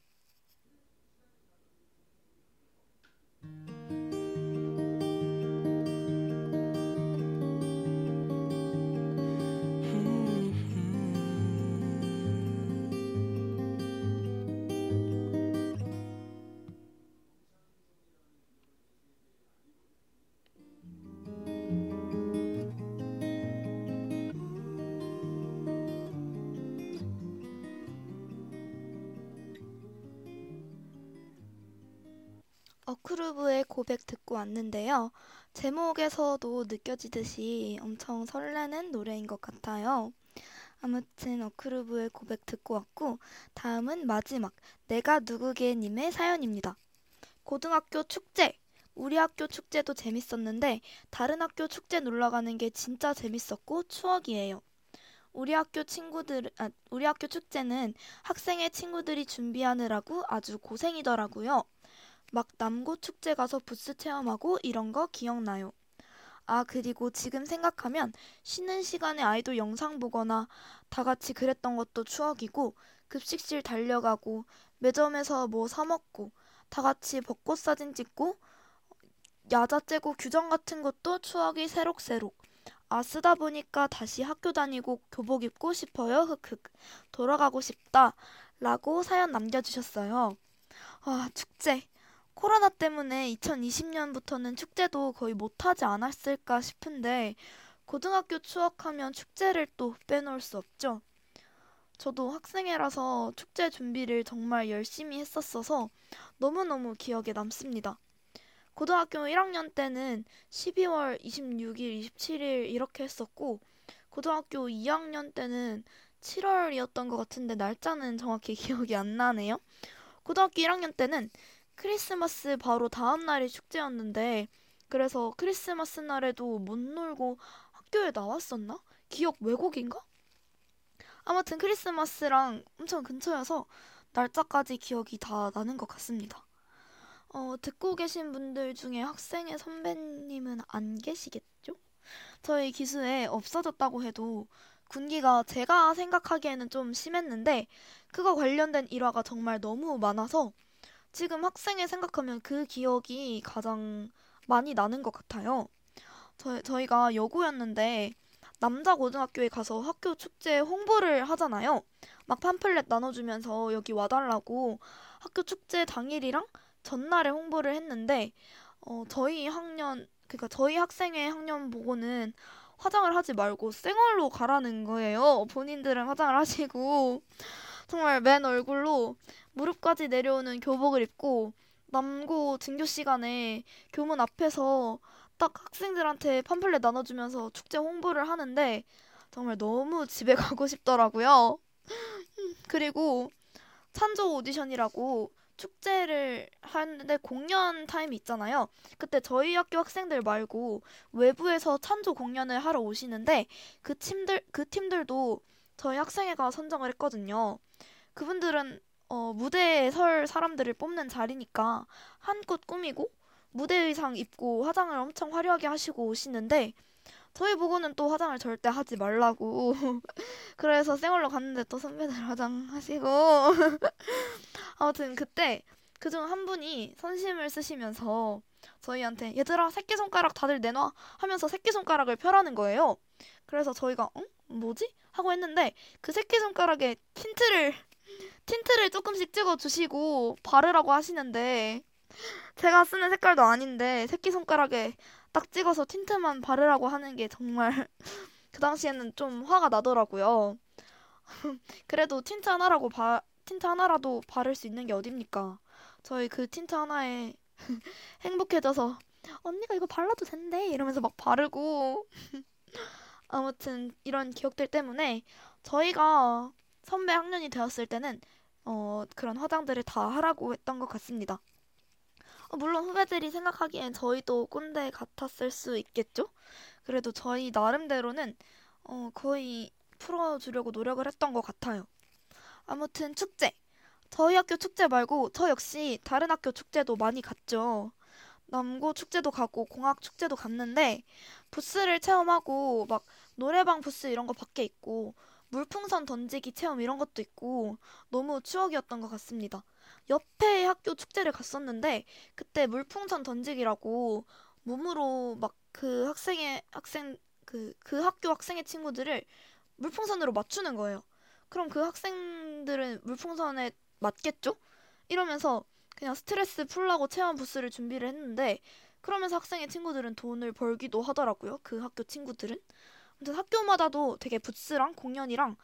고백 듣고 왔는데요. 제목에서도 느껴지듯이 엄청 설레는 노래인 것 같아요. 아무튼 어크루브의 고백 듣고 왔고, 다음은 마지막, 내가 누구게 님의 사연입니다. 고등학교 축제! 우리 학교 축제도 재밌었는데, 다른 학교 축제 놀러 가는 게 진짜 재밌었고 추억이에요. 우리 학교 친구들, 아, 우리 학교 축제는 학생의 친구들이 준비하느라고 아주 고생이더라고요. 막 남고 축제 가서 부스 체험하고 이런 거 기억나요. 아, 그리고 지금 생각하면 쉬는 시간에 아이돌 영상 보거나 다 같이 그랬던 것도 추억이고 급식실 달려가고 매점에서 뭐 사 먹고 다 같이 벚꽃 사진 찍고 야자 째고 규정 같은 것도 추억이 새록새록. 아, 쓰다 보니까 다시 학교 다니고 교복 입고 싶어요. 흑흑. 돌아가고 싶다. 라고 사연 남겨주셨어요. 아, 축제. 코로나 때문에 2020년부터는 축제도 거의 못하지 않았을까 싶은데, 고등학교 추억하면 축제를 또 빼놓을 수 없죠. 저도 학생회라서 축제 준비를 정말 열심히 했었어서 너무너무 기억에 남습니다. 고등학교 1학년 때는 12월 26일, 27일 이렇게 했었고, 고등학교 2학년 때는 7월이었던 것 같은데 날짜는 정확히 [laughs] 기억이 안 나네요. 고등학교 1학년 때는 크리스마스 바로 다음 날이 축제였는데, 그래서 크리스마스 날에도 못 놀고 학교에 나왔었나? 기억 왜곡인가? 아무튼 크리스마스랑 엄청 근처여서 날짜까지 기억이 다 나는 것 같습니다. 어, 듣고 계신 분들 중에 학생의 선배님은 안 계시겠죠? 저희 기수에 없어졌다고 해도 군기가 제가 생각하기에는 좀 심했는데 그거 관련된 일화가 정말 너무 많아서 지금 학생회 생각하면 그 기억이 가장 많이 나는 것 같아요. 저, 저희가 여고였는데 남자 고등학교에 가서 학교 축제 홍보를 하잖아요. 막 팜플렛 나눠주면서 여기 와달라고 학교 축제 당일이랑 전날에 홍보를 했는데 어, 저희 학년 그러니까 저희 학생회 학년 보고는 화장을 하지 말고 생얼로 가라는 거예요. 본인들은 화장을 하시고 정말 맨 얼굴로 무릎까지 내려오는 교복을 입고 남고 등교 시간에 교문 앞에서 딱 학생들한테 팜플렛 나눠주면서 축제 홍보를 하는데 정말 너무 집에 [laughs] 가고 싶더라고요. 그리고 찬조 오디션이라고 축제를 하는데 공연 타임이 있잖아요. 그때 저희 학교 학생들 말고 외부에서 찬조 공연을 하러 오시는데 그 팀들 그 팀들도 저희 학생회가 선정을 했거든요. 그분들은 어, 무대에 설 사람들을 뽑는 자리니까 한껏 꾸미고 무대 의상 입고 화장을 엄청 화려하게 하시고 오시는데 저희 보고는 또 화장을 절대 하지 말라고 [laughs] 그래서 생얼로 갔는데 또 선배들 화장하시고 [laughs] 아무튼 그때 그중 한 분이 선심을 쓰시면서 저희한테 얘들아 새끼손가락 다들 내놔 하면서 새끼손가락을 펴라는 거예요. 그래서 저희가 응? 뭐지? 하고 했는데 그 새끼손가락에 틴트를 틴트를 조금씩 찍어 주시고 바르라고 하시는데 제가 쓰는 색깔도 아닌데 새끼손가락에 딱 찍어서 틴트만 바르라고 하는 게 정말 [laughs] 그 당시에는 좀 화가 나더라고요. [laughs] 그래도 틴트 하나라고 바, 틴트 하나라도 바를 수 있는 게 어딥니까? 저희 그 틴트 하나에 [laughs] 행복해져서 언니가 이거 발라도 된대 이러면서 막 바르고 아무튼 이런 기억들 때문에 저희가 선배 학년이 되었을 때는 어, 그런 화장들을 다 하라고 했던 것 같습니다. 어, 물론 후배들이 생각하기엔 저희도 꼰대 같았을 수 있겠죠? 그래도 저희 나름대로는 어, 거의 풀어주려고 노력을 했던 것 같아요. 아무튼 축제. 저희 학교 축제 말고 저 역시 다른 학교 축제도 많이 갔죠. 남고 축제도 가고 공학 축제도 갔는데 부스를 체험하고 막 노래방 부스 이런 거 밖에 있고 물풍선 던지기 체험 이런 것도 있고 너무 추억이었던 것 같습니다. 옆에 학교 축제를 갔었는데 그때 물풍선 던지기라고 몸으로 막 그 학생의 학생 그그 학교 학생의 친구들을 물풍선으로 맞추는 거예요. 그럼 그 학생들은 물풍선에 맞겠죠? 이러면서 그냥 스트레스 풀라고 체험 부스를 준비를 했는데 그러면서 학생의 친구들은 돈을 벌기도 하더라고요. 그 학교 친구들은. 아무튼 학교마다도 되게 부스랑 공연이랑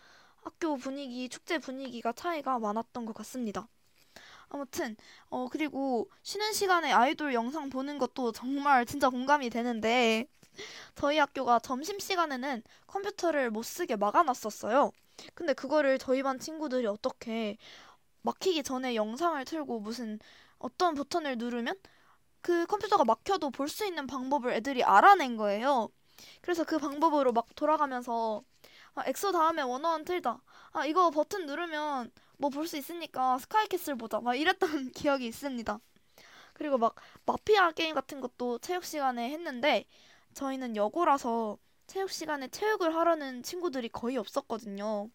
학교 분위기, 축제 분위기가 차이가 많았던 것 같습니다. 아무튼 어 그리고 쉬는 시간에 아이돌 영상 보는 것도 정말 진짜 공감이 되는데 저희 학교가 점심 시간에는 컴퓨터를 못 쓰게 막아놨었어요. 근데 그거를 저희 반 친구들이 어떻게 막히기 전에 영상을 틀고 무슨 어떤 버튼을 누르면 그 컴퓨터가 막혀도 볼 수 있는 방법을 애들이 알아낸 거예요. 그래서 그 방법으로 막 돌아가면서 아, 엑소 다음에 워너원 틀자. 아, 이거 버튼 누르면 뭐 볼 수 있으니까 스카이캐슬 보자. 막 이랬던 [laughs] 기억이 있습니다. 그리고 막 마피아 게임 같은 것도 체육 시간에 했는데 저희는 여고라서 체육 시간에 체육을 하려는 친구들이 거의 없었거든요.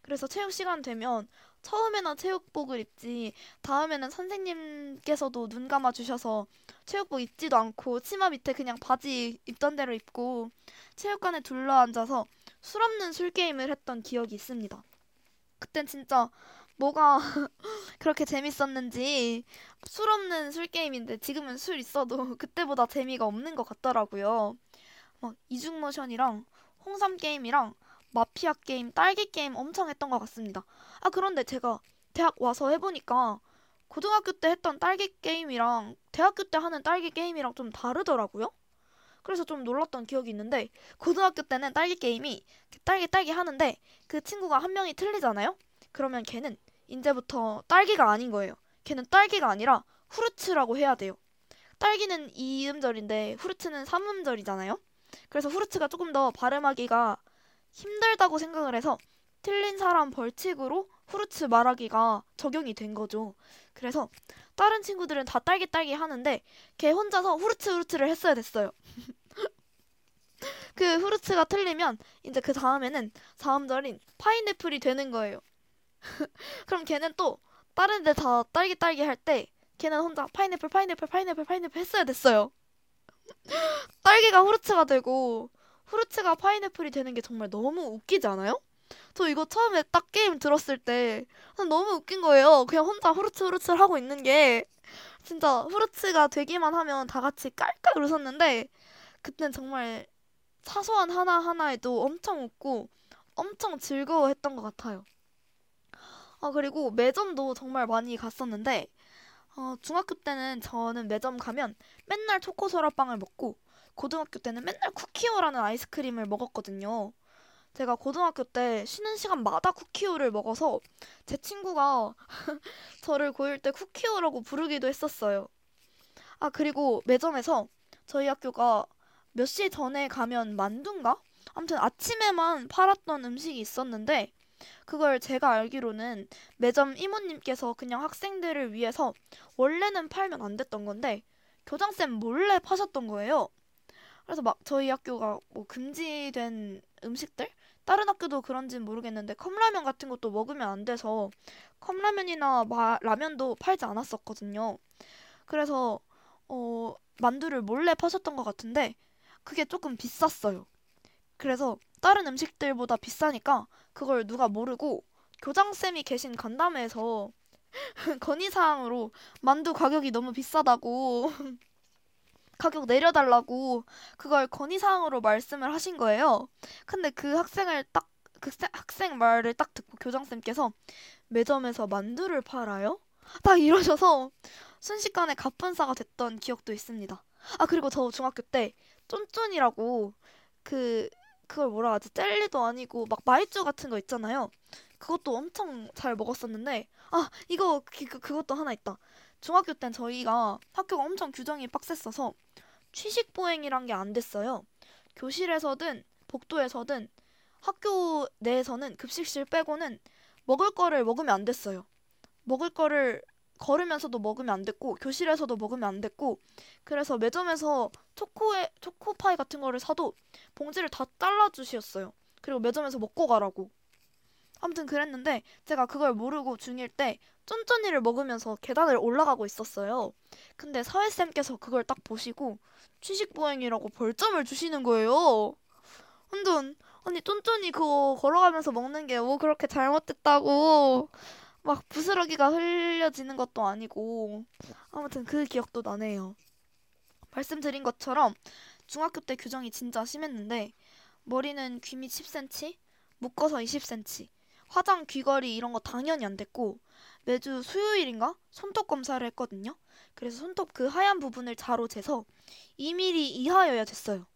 그래서 체육 시간 되면 처음에는 체육복을 입지 다음에는 선생님께서도 눈 감아 주셔서 체육복 입지도 않고 치마 밑에 그냥 바지 입던 대로 입고 체육관에 둘러 앉아서 술 없는 술 게임을 했던 기억이 있습니다. 그땐 진짜 뭐가 [laughs] 그렇게 재밌었는지 술 없는 술 게임인데 지금은 술 있어도 [laughs] 그때보다 재미가 없는 것 같더라고요. 막 이중모션이랑 홍삼 게임이랑 마피아 게임, 딸기 게임 엄청 했던 것 같습니다. 아, 그런데 제가 대학 와서 해보니까 고등학교 때 했던 딸기 게임이랑 대학교 때 하는 딸기 게임이랑 좀 다르더라고요. 그래서 좀 놀랐던 기억이 있는데 고등학교 때는 딸기 게임이 딸기 딸기 하는데 그 친구가 한 명이 틀리잖아요? 그러면 걔는 이제부터 딸기가 아닌 거예요. 걔는 딸기가 아니라 후르츠라고 해야 돼요. 딸기는 2음절인데 후르츠는 3음절이잖아요. 그래서 후르츠가 조금 더 발음하기가 힘들다고 생각을 해서 틀린 사람 벌칙으로 후르츠 말하기가 적용이 된 거죠. 그래서 다른 친구들은 다 딸기 딸기 하는데 걔 혼자서 후르츠 후르츠를 했어야 됐어요. [laughs] 그 후르츠가 틀리면 이제 그 다음에는 4음절인 파인애플이 되는 거예요. [laughs] 그럼 걔는 또 다른 데 다 딸기 딸기 할 때 걔는 혼자 파인애플 파인애플 파인애플 파인애플 했어야 됐어요. [gasps] 딸기가 후르츠가 되고 후르츠가 파인애플이 되는 게 정말 너무 웃기지 않아요? 저 이거 처음에 딱 게임 들었을 때 너무 웃긴 거예요. 그냥 혼자 후르츠 후르츠를 하고 있는 게 진짜 후르츠가 되기만 하면 다 같이 깔깔 웃었는데 그땐 정말 사소한 하나하나에도 엄청 웃고 엄청 즐거워했던 것 같아요. 아, 그리고 매점도 정말 많이 갔었는데 어, 중학교 때는 저는 매점 가면 맨날 초코소라빵을 먹고 고등학교 때는 맨날 쿠키오라는 아이스크림을 먹었거든요. 제가 고등학교 때 쉬는 시간마다 쿠키오를 먹어서 제 친구가 [laughs] 저를 고1 때 쿠키오라고 부르기도 했었어요. 아, 그리고 매점에서 저희 학교가 몇 시 전에 가면 만두인가? 아무튼 아침에만 팔았던 음식이 있었는데 그걸 제가 알기로는 매점 이모님께서 그냥 학생들을 위해서 원래는 팔면 안 됐던 건데 교장쌤 몰래 파셨던 거예요. 그래서 막 저희 학교가 뭐 금지된 음식들? 다른 학교도 그런지는 모르겠는데 컵라면 같은 것도 먹으면 안 돼서 컵라면이나 마, 라면도 팔지 않았었거든요. 그래서 어, 만두를 몰래 파셨던 것 같은데 그게 조금 비쌌어요. 그래서 다른 음식들보다 비싸니까 그걸 누가 모르고 교장쌤이 계신 간담회에서 [laughs] 건의사항으로 만두 가격이 너무 비싸다고 [laughs] 가격 내려달라고 그걸 건의사항으로 말씀을 하신 거예요. 근데 그 학생을 딱, 그 학생 말을 딱 듣고 교장쌤께서 매점에서 만두를 팔아요? 딱 이러셔서 순식간에 갑분싸가 됐던 기억도 있습니다. 아, 그리고 저 중학교 때 쫀쫀이라고 그, 그걸 뭐라 하지? 젤리도 아니고 막 마이쮸 같은 거 있잖아요. 그것도 엄청 잘 먹었었는데, 아, 이거, 그, 그 그 것도 하나 있다. 중학교 땐 저희가 학교가 엄청 규정이 빡셌어서 취식 보행이란 게 안 됐어요. 교실에서든 복도에서든 학교 내에서는 급식실 빼고는 먹을 거를 먹으면 안 됐어요. 먹을 거를 걸으면서도 먹으면 안 됐고 교실에서도 먹으면 안 됐고 그래서 매점에서 초코에 초코파이 같은 거를 사도 봉지를 다 잘라 주셨어요. 그리고 매점에서 먹고 가라고. 아무튼 그랬는데 제가 그걸 모르고 중1 때 쫀쫀이를 먹으면서 계단을 올라가고 있었어요. 근데 사회쌤께서 그걸 딱 보시고 취식보행이라고 벌점을 주시는 거예요. 완전 아니 쫀쫀이 그거 걸어가면서 먹는 게 뭐 그렇게 잘못됐다고 막 부스러기가 흘려지는 것도 아니고 아무튼 그 기억도 나네요. 말씀드린 것처럼 중학교 때 규정이 진짜 심했는데 머리는 귀밑 10cm, 묶어서 20cm, 화장 귀걸이 이런 거 당연히 안 됐고 매주 수요일인가 손톱 검사를 했거든요. 그래서 손톱 그 하얀 부분을 자로 재서 2mm 이하여야 됐어요.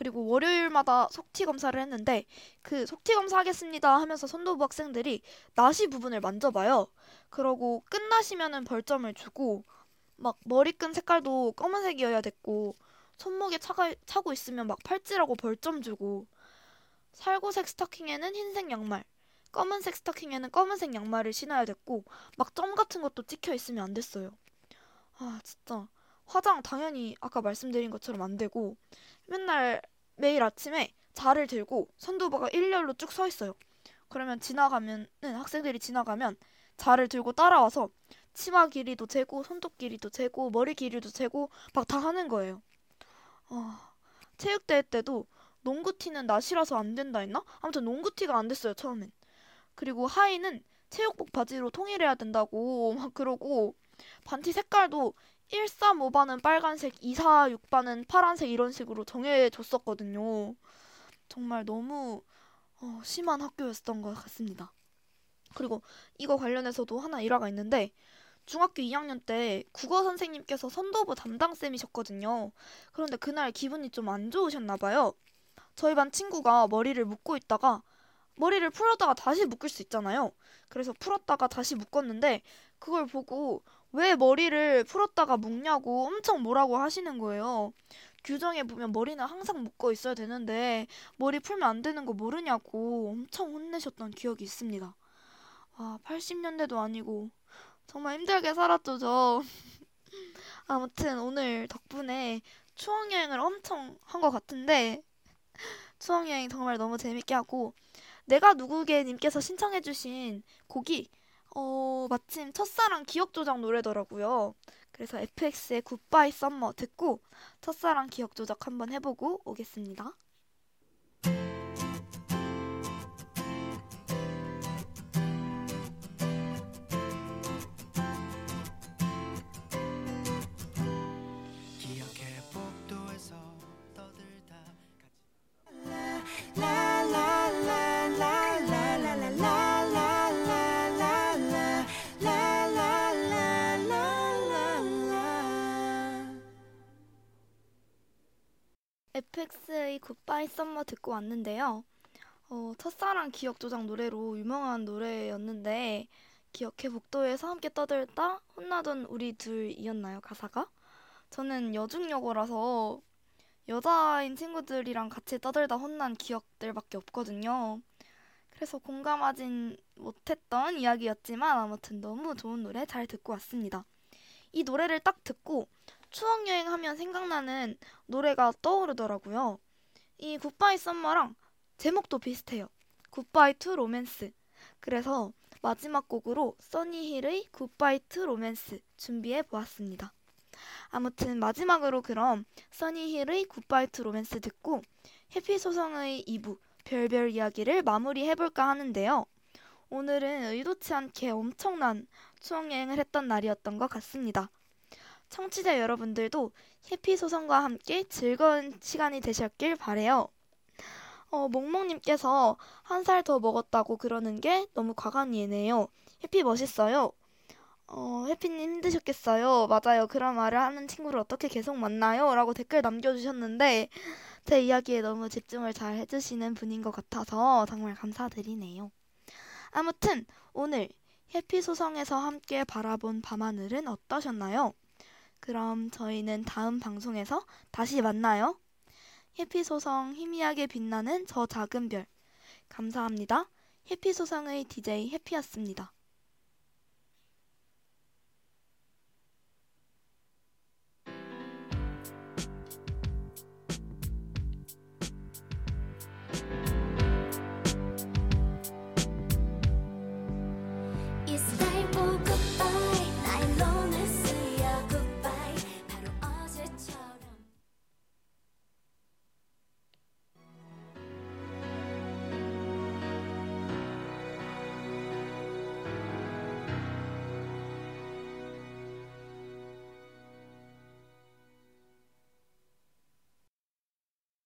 그리고 월요일마다 속티 검사를 했는데 그 속티 검사 하겠습니다 하면서 선도부 학생들이 나시 부분을 만져봐요. 그러고 끝나시면은 벌점을 주고 막 머리끈 색깔도 검은색이어야 됐고 손목에 차가, 차고 있으면 막 팔찌라고 벌점 주고 살구색 스타킹에는 흰색 양말 검은색 스타킹에는 검은색 양말을 신어야 됐고 막 점 같은 것도 찍혀 있으면 안 됐어요. 아 진짜 화장 당연히 아까 말씀드린 것처럼 안 되고 맨날 매일 아침에 자를 들고 선두부가 일렬로 쭉 서 있어요. 그러면 지나가면은 학생들이 지나가면 자를 들고 따라와서 치마 길이도 재고 손톱 길이도 재고 머리 길이도 재고 막 다 하는 거예요. 아, 체육대회 때도 농구티는 나시라서 안 된다 했나? 아무튼 농구티가 안 됐어요 처음엔. 그리고 하의는 체육복 바지로 통일해야 된다고 막 그러고 반티 색깔도 135반은 빨간색, 246반은 파란색 이런 식으로 정해줬었거든요. 정말 너무 어, 심한 학교였던 것 같습니다. 그리고 이거 관련해서도 하나 일화가 있는데 중학교 2학년 때 국어 선생님께서 선도부 담당쌤이셨거든요. 그런데 그날 기분이 좀 안 좋으셨나 봐요. 저희 반 친구가 머리를 묶고 있다가 머리를 풀었다가 다시 묶을 수 있잖아요. 그래서 풀었다가 다시 묶었는데 그걸 보고 왜 머리를 풀었다가 묶냐고 엄청 뭐라고 하시는 거예요. 규정에 보면 머리는 항상 묶어 있어야 되는데 머리 풀면 안 되는 거 모르냐고 엄청 혼내셨던 기억이 있습니다. 와, 80년대도 아니고 정말 힘들게 살았죠, 저. [laughs] 아무튼 오늘 덕분에 추억 여행을 엄청 한 것 같은데 추억 여행 정말 너무 재밌게 하고 내가 누구게 님께서 신청해 주신 곡이 어 마침 첫사랑 기억 조작 노래더라고요. 그래서 FX의 굿바이 썸머 듣고 첫사랑 기억 조작 한번 해보고 오겠습니다. FX의 굿바이 썸머 듣고 왔는데요. 어, 첫사랑 기억 조작 노래로 유명한 노래였는데 기억해 복도에서 함께 떠들다 혼나던 우리 둘이었나요 가사가? 저는 여중여고라서 여자인 친구들이랑 같이 떠들다 혼난 기억들밖에 없거든요. 그래서 공감하진 못했던 이야기였지만 아무튼 너무 좋은 노래 잘 듣고 왔습니다. 이 노래를 딱 듣고 추억 여행하면 생각나는 노래가 떠오르더라고요. 이 Goodbye Summer랑 제목도 비슷해요. Goodbye to Romance. 그래서 마지막 곡으로 써니힐의 Goodbye to Romance 준비해 보았습니다. 아무튼 마지막으로 그럼 써니힐의 Goodbye to Romance 듣고 해피소성의 2부 별별 이야기를 마무리해 볼까 하는데요. 오늘은 의도치 않게 엄청난 추억 여행을 했던 날이었던 것 같습니다. 청취자 여러분들도 해피 소성과 함께 즐거운 시간이 되셨길 바래요. 어, 몽몽님께서 한 살 더 먹었다고 그러는 게 너무 과감이네요. 해피 멋있어요. 어, 해피님 힘드셨겠어요. 맞아요. 그런 말을 하는 친구를 어떻게 계속 만나요? 라고 댓글 남겨주셨는데, 제 이야기에 너무 집중을 잘 해주시는 분인 것 같아서 정말 감사드리네요. 아무튼, 오늘 해피소성에서 함께 바라본 밤하늘은 어떠셨나요? 그럼 저희는 다음 방송에서 다시 만나요. 해피소성 희미하게 빛나는 저 작은 별. 감사합니다. 해피소성의 DJ 해피였습니다.